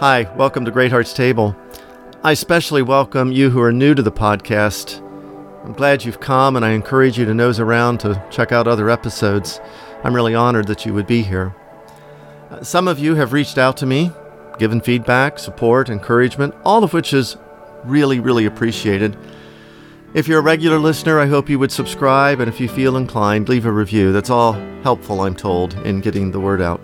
Hi, welcome to Great Hearts Table. I especially welcome you who are new to the podcast. I'm glad you've come, and I encourage you to nose around to check out other episodes. I'm really honored that you would be here. Uh, some of you have reached out to me, given feedback, support, encouragement, all of which is really, really appreciated. If you're a regular listener, I hope you would subscribe, and if you feel inclined, leave a review. That's all helpful, I'm told, in getting the word out.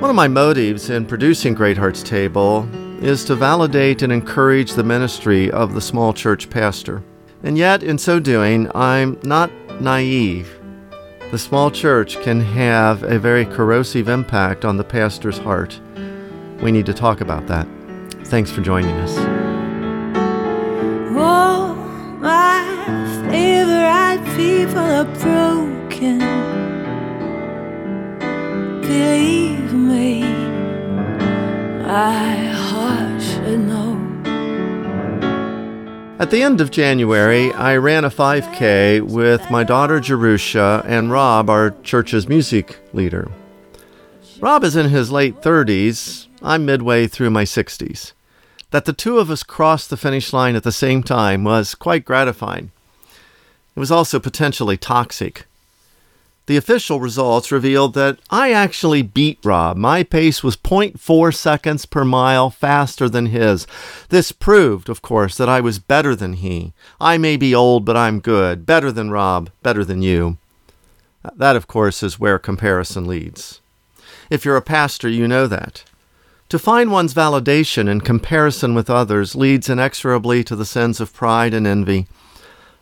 One of my motives in producing Great Hearts Table is to validate and encourage the ministry of the small church pastor. And yet, in so doing, I'm not naive. The small church can have a very corrosive impact on the pastor's heart. We need to talk about that. Thanks for joining us. Oh, my favorite people are broken. Believe my heart should know. At the end of January, I ran a 5K with my daughter Jerusha and Rob, our church's music leader. Rob is in his late 30s, I'm midway through my 60s. That the two of us crossed the finish line at the same time was quite gratifying. It was also potentially toxic. The official results revealed that I actually beat Rob. My pace was 0.4 seconds per mile faster than his. This proved, of course, that I was better than he. I may be old, but I'm good. Better than Rob, better than you. That, of course, is where comparison leads. If you're a pastor, you know that. To find one's validation in comparison with others leads inexorably to the sins of pride and envy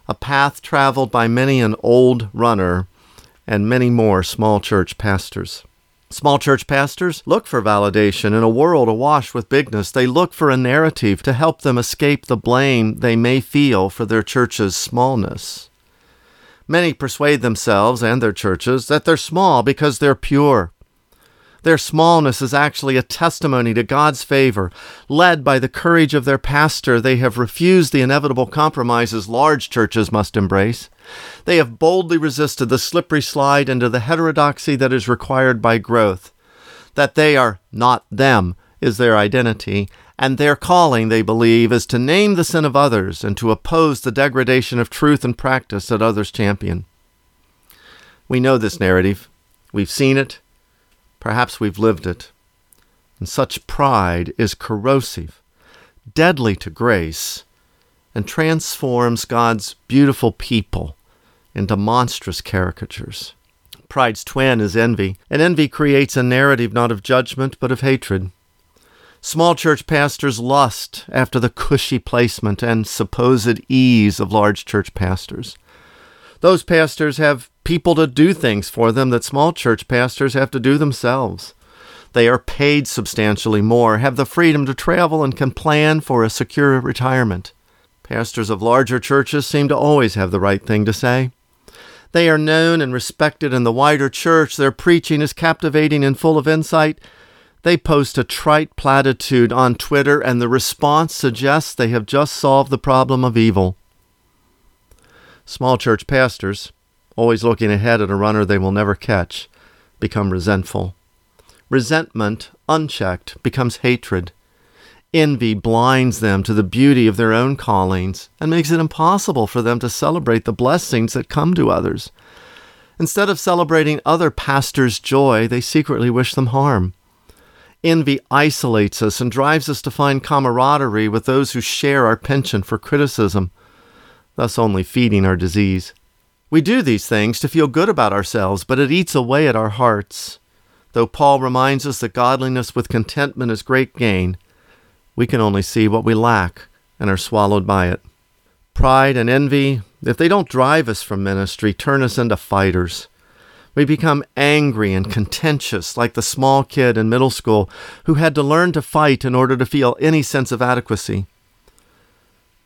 a path traveled by many an old runner and many more small church pastors. Small church pastors look for validation in a world awash with bigness. They look for a narrative to help them escape the blame they may feel for their church's smallness. Many persuade themselves and their churches that they're small because they're pure, their smallness is actually a testimony to God's favor. Led by the courage of their pastor, they have refused the inevitable compromises large churches must embrace. They have boldly resisted the slippery slide into the heterodoxy that is required by growth. That they are not them is their identity, and their calling, they believe, is to name the sin of others and to oppose the degradation of truth and practice that others champion. We know this narrative. We've seen it. Perhaps we've lived it. And such pride is corrosive, deadly to grace, and transforms God's beautiful people into monstrous caricatures. Pride's twin is envy, and envy creates a narrative not of judgment but of hatred. Small church pastors lust after the cushy placement and supposed ease of large church pastors. Those pastors have people to do things for them that small church pastors have to do themselves. They are paid substantially more, have the freedom to travel, and can plan for a secure retirement. Pastors of larger churches seem to always have the right thing to say. They are known and respected in the wider church. Their preaching is captivating and full of insight. They post a trite platitude on Twitter, and the response suggests they have just solved the problem of evil. Small church pastors, always looking ahead at a runner they will never catch, become resentful. Resentment, unchecked, becomes hatred. Envy blinds them to the beauty of their own callings and makes it impossible for them to celebrate the blessings that come to others. Instead of celebrating other pastors' joy, they secretly wish them harm. Envy isolates us and drives us to find camaraderie with those who share our penchant for criticism, thus only feeding our disease. We do these things to feel good about ourselves, but it eats away at our hearts. Though Paul reminds us that godliness with contentment is great gain, we can only see what we lack and are swallowed by it. Pride and envy, if they don't drive us from ministry, turn us into fighters. We become angry and contentious, like the small kid in middle school who had to learn to fight in order to feel any sense of adequacy.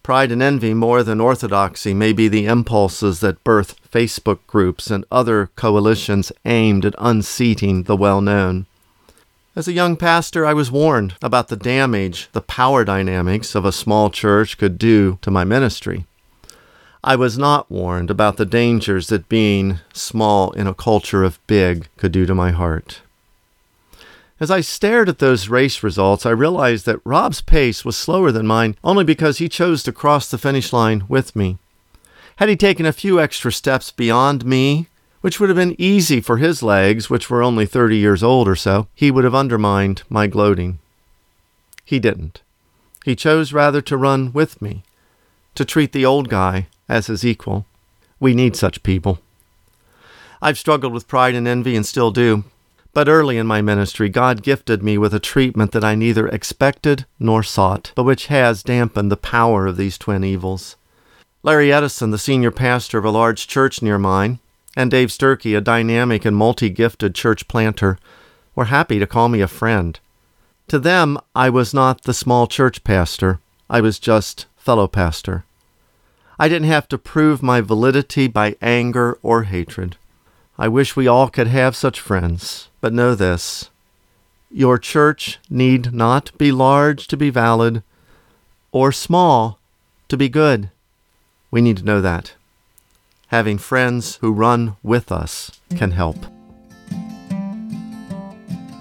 Pride and envy, more than orthodoxy, may be the impulses that birth Facebook groups and other coalitions aimed at unseating the well known. As a young pastor, I was warned about the damage the power dynamics of a small church could do to my ministry. I was not warned about the dangers that being small in a culture of big could do to my heart. As I stared at those race results, I realized that Rob's pace was slower than mine only because he chose to cross the finish line with me. Had he taken a few extra steps beyond me, which would have been easy for his legs, which were only 30 years old or so, he would have undermined my gloating. He didn't. He chose rather to run with me, to treat the old guy as his equal. We need such people. I've struggled with pride and envy and still do, but early in my ministry, God gifted me with a treatment that I neither expected nor sought, but which has dampened the power of these twin evils. Larry Edison, the senior pastor of a large church near mine, and Dave Sturkey, a dynamic and multi gifted church planter, were happy to call me a friend. To them, I was not the small church pastor, I was just fellow pastor. I didn't have to prove my validity by anger or hatred. I wish we all could have such friends, but know this your church need not be large to be valid or small to be good. We need to know that. Having friends who run with us can help.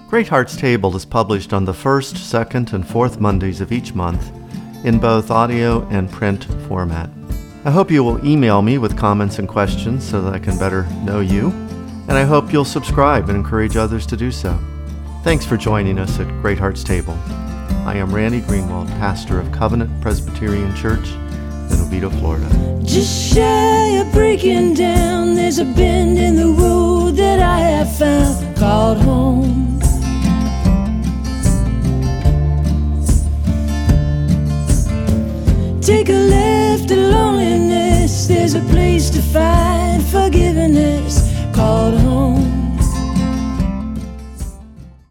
Great Hearts Table is published on the first, second, and fourth Mondays of each month in both audio and print format. I hope you will email me with comments and questions so that I can better know you, and I hope you'll subscribe and encourage others to do so. Thanks for joining us at Great Hearts Table. I am Randy Greenwald, pastor of Covenant Presbyterian Church in Oviedo, Florida. Just shy of breaking down, there's a bend in the road that I have found called home. Take a left to loneliness, there's a place to find forgiveness called home.